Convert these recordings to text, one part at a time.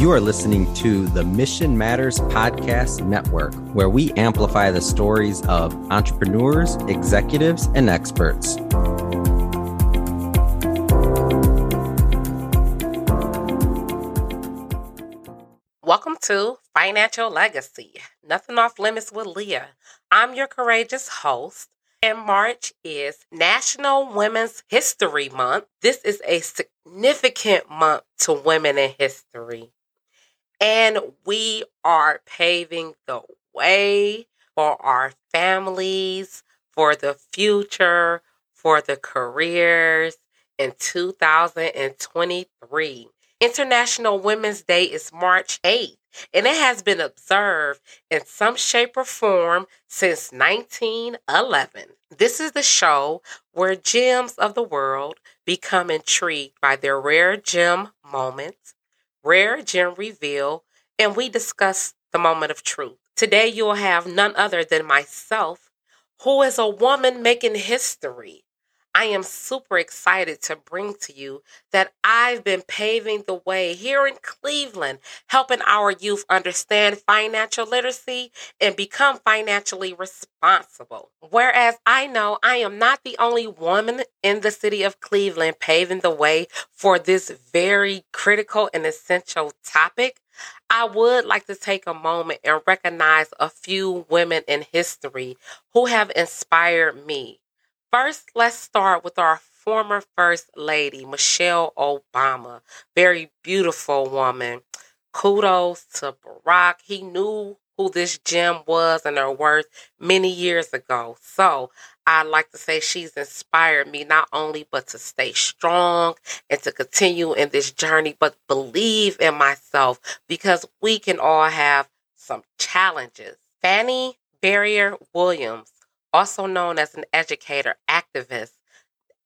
You are listening to the Mission Matters Podcast Network, where we amplify the stories of entrepreneurs, executives, and experts. Welcome to Financial Legacy, Nothing Off Limits with Lea. I'm your courageous host, and March is National Women's History Month. This is a significant month to women in history. And we are paving the way for our families, for the future, for the careers in 2023. International Women's Day is March 8th, and it has been observed in some shape or form since 1911. This is the show where gems of the world become intrigued by their rare gem moments, rare gem reveal, and we discuss the moment of truth. Today, you will have none other than myself, who is a woman making history I am super excited to bring to you that I've been paving the way here in Cleveland, helping our youth understand financial literacy and become financially responsible. Whereas I know I am not the only woman in the city of Cleveland paving the way for this very critical and essential topic. I would like to take a moment and recognize a few women in history who have inspired me First, let's start with our former First Lady, Michelle Obama. Very beautiful woman. Kudos to Barack. He knew who this gem was and her worth many years ago. So I'd like to say she's inspired me not only but to stay strong and to continue in this journey, but believe in myself because we can all have some challenges. Fannie Barrier Williams also known as an educator activist,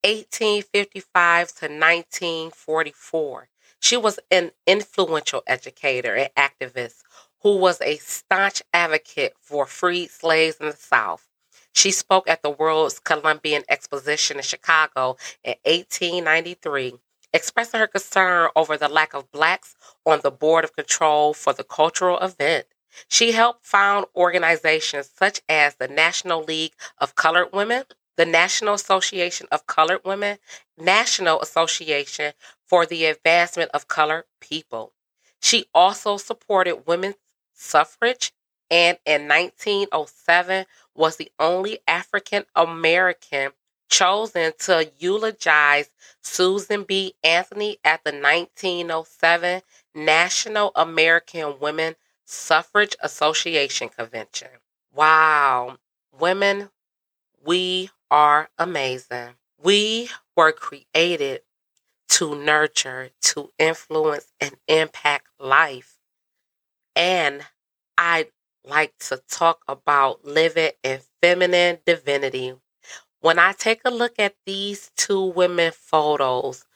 1855 to 1944. She was an influential educator and activist who was a staunch advocate for freed slaves in the South. She spoke at the World's Columbian Exposition in Chicago in 1893, expressing her concern over the lack of blacks on the board of control for the cultural event. She helped found organizations such as the National League of Colored Women, the National Association of Colored Women, National Association for the Advancement of Colored People. She also supported women's suffrage and in 1907 was the only African American chosen to eulogize Susan B. Anthony at the 1907 National American Women Suffrage Association Convention. Wow. Women, we are amazing. We were created to nurture, to influence, and impact life. And I like to talk about living in feminine divinity. When I take a look at these two women photos,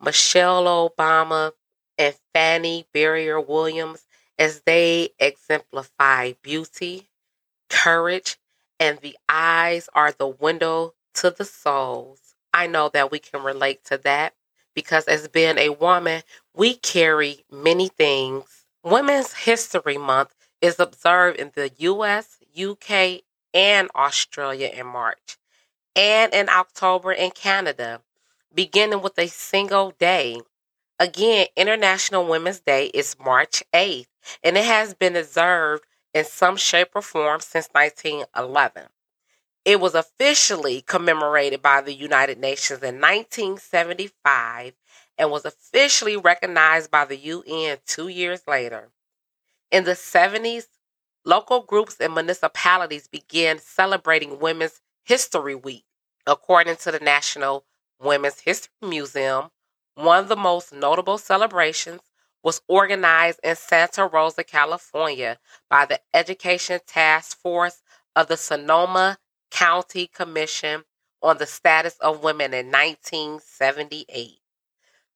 Michelle Obama and Fannie Barrier Williams, as they exemplify beauty, courage, and the eyes are the window to the souls. I know that we can relate to that because, as being a woman, we carry many things. Women's History Month is observed in the US, UK, and Australia in March, and in October in Canada, beginning with a single day. Again, International Women's Day is March 8th and it has been observed in some shape or form since 1911. It was officially commemorated by the United Nations in 1975 and was officially recognized by the UN two years later. In the 70s, local groups and municipalities began celebrating Women's History Week. According to the National Women's History Museum, one of the most notable celebrations was organized in Santa Rosa, California by the Education Task Force of the Sonoma County Commission on the Status of Women in 1978.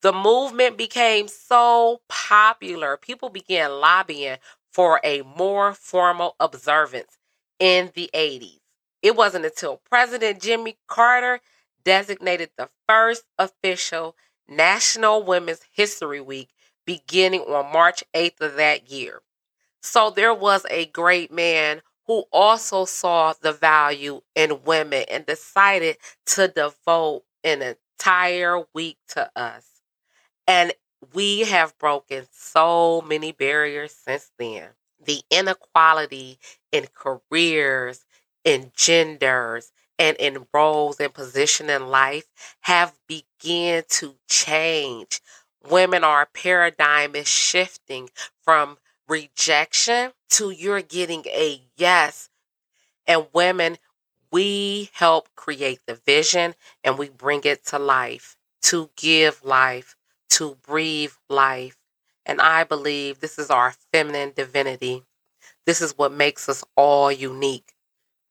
The movement became so popular, people began lobbying for a more formal observance in the 80s. It wasn't until President Jimmy Carter designated the first official National Women's History Week beginning on March 8th of that year. So there was a great man who also saw the value in women and decided to devote an entire week to us. And we have broken so many barriers since then. The inequality in careers, in genders, and in roles and position in life have begun to change. Women, our paradigm is shifting from rejection to you're getting a yes. And women, we help create the vision and we bring it to life to give life, to breathe life. And I believe this is our feminine divinity. This is what makes us all unique.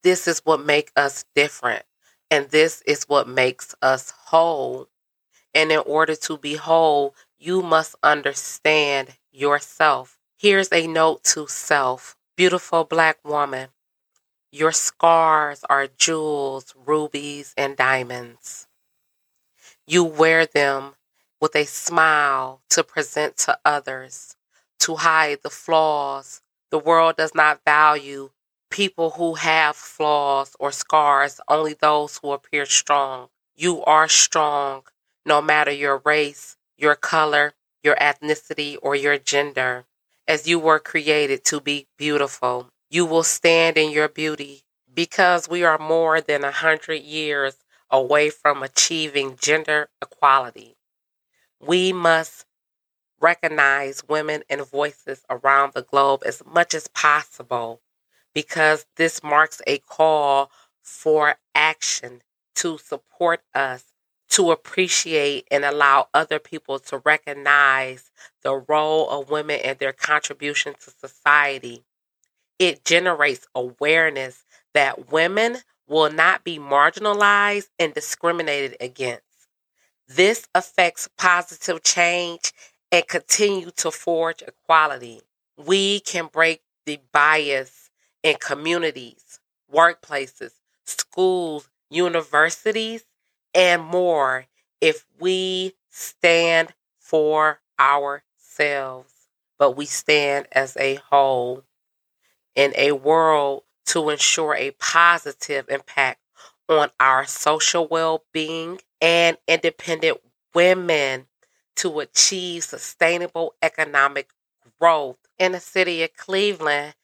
This is what makes us different. And this is what makes us whole. And in order to be whole, you must understand yourself. Here's a note to self. Beautiful black woman, your scars are jewels, rubies, and diamonds. You wear them with a smile to present to others, to hide the flaws. The world does not value people who have flaws or scars, only those who appear strong. You are strong no matter your race, your color, your ethnicity, or your gender as you were created to be beautiful. You will stand in your beauty because we are more than a hundred years away from achieving gender equality. We must recognize women and voices around the globe as much as possible because this marks a call for action to support us to appreciate and allow other people to recognize the role of women and their contribution to society. It generates awareness that women will not be marginalized and discriminated against. This affects positive change and continue to forge equality. We can break the bias in communities, workplaces, schools, universities, and more if we stand for ourselves, but we stand as a whole in a world to ensure a positive impact on our social well being and independent women to achieve sustainable economic growth. In the city of Cleveland,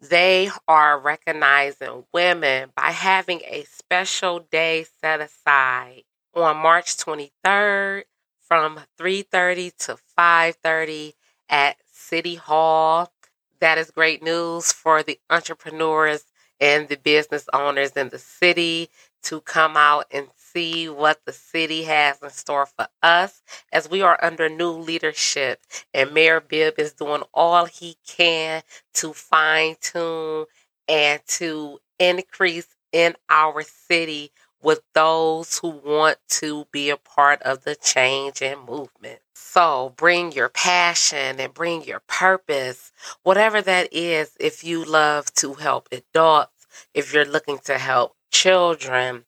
they are recognizing women by having a special day set aside on March 23rd from 3:30 to 5:30 at City Hall. That is great news for the entrepreneurs and the business owners in the city to come out and see what the city has in store for us as we are under new leadership. And Mayor Bibb is doing all he can to fine tune and to increase in our city with those who want to be a part of the change and movement. So bring your passion and bring your purpose, whatever that is, if you love to help adults, if you're looking to help children,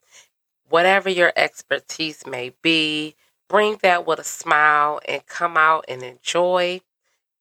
whatever your expertise may be, bring that with a smile and come out and enjoy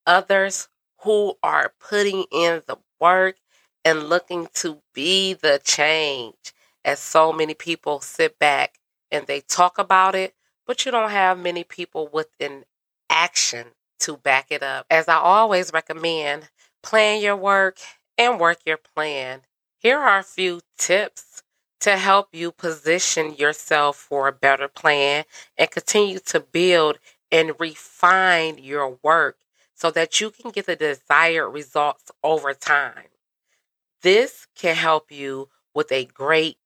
others who are putting in the work and looking to be the change. As so many people sit back and they talk about it, but you don't have many people with an action to back it up. As I always recommend, plan your work and work your plan. Here are a few tips to help you position yourself for a better plan and continue to build and refine your work so that you can get the desired results over time. This can help you with a great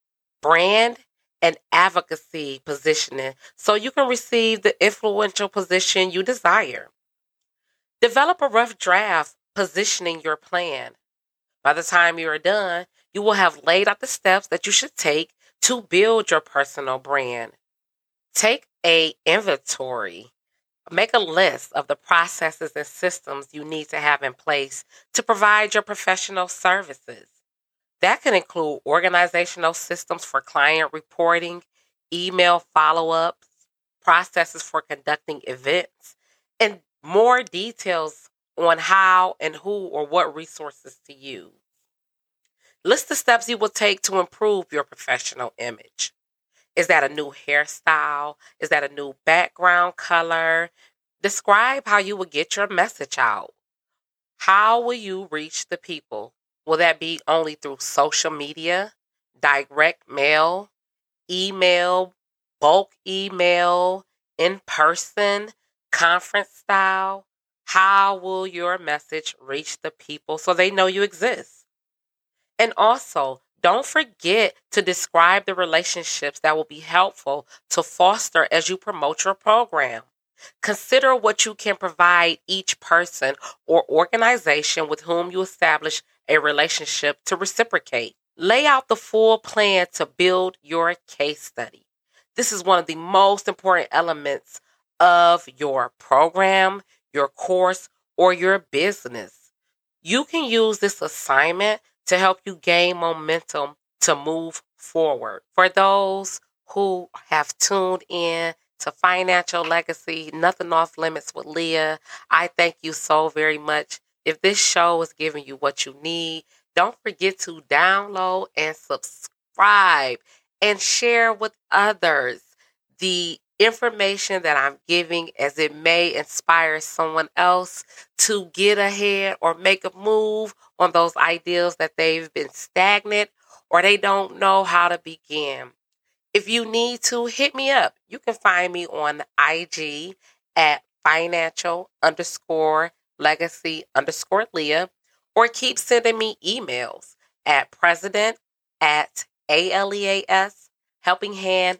brand and advocacy positioning so you can receive the influential position you desire. Develop a rough draft positioning your plan. By the time you are done, you will have laid out the steps that you should take to build your personal brand. Take a inventory. Make a list of the processes and systems you need to have in place to provide your professional services. That can include organizational systems for client reporting, email follow ups, processes for conducting events, and more details on how and who or what resources to use. List the steps you will take to improve your professional image. Is that a new hairstyle? Is that a new background color? Describe how you will get your message out. How will you reach the people? Will that be only through social media, direct mail, email, bulk email, in person, conference style? How will your message reach the people so they know you exist? And also, don't forget to describe the relationships that will be helpful to foster as you promote your program. Consider what you can provide each person or organization with whom you establish a relationship to reciprocate. Lay out the full plan to build your case study. This is one of the most important elements of your program, your course, or your business. You can use this assignment to help you gain momentum to move forward. For those who have tuned in to Financial Legacy, Nothing Off Limits with Lea, I thank you so very much. If this show is giving you what you need, don't forget to download and subscribe and share with others the information that I'm giving as it may inspire someone else to get ahead or make a move on those ideals that they've been stagnant or they don't know how to begin. If you need to, hit me up. You can find me on IG at financial underscore legacy underscore Lea or keep sending me emails at president at aleas helpinghand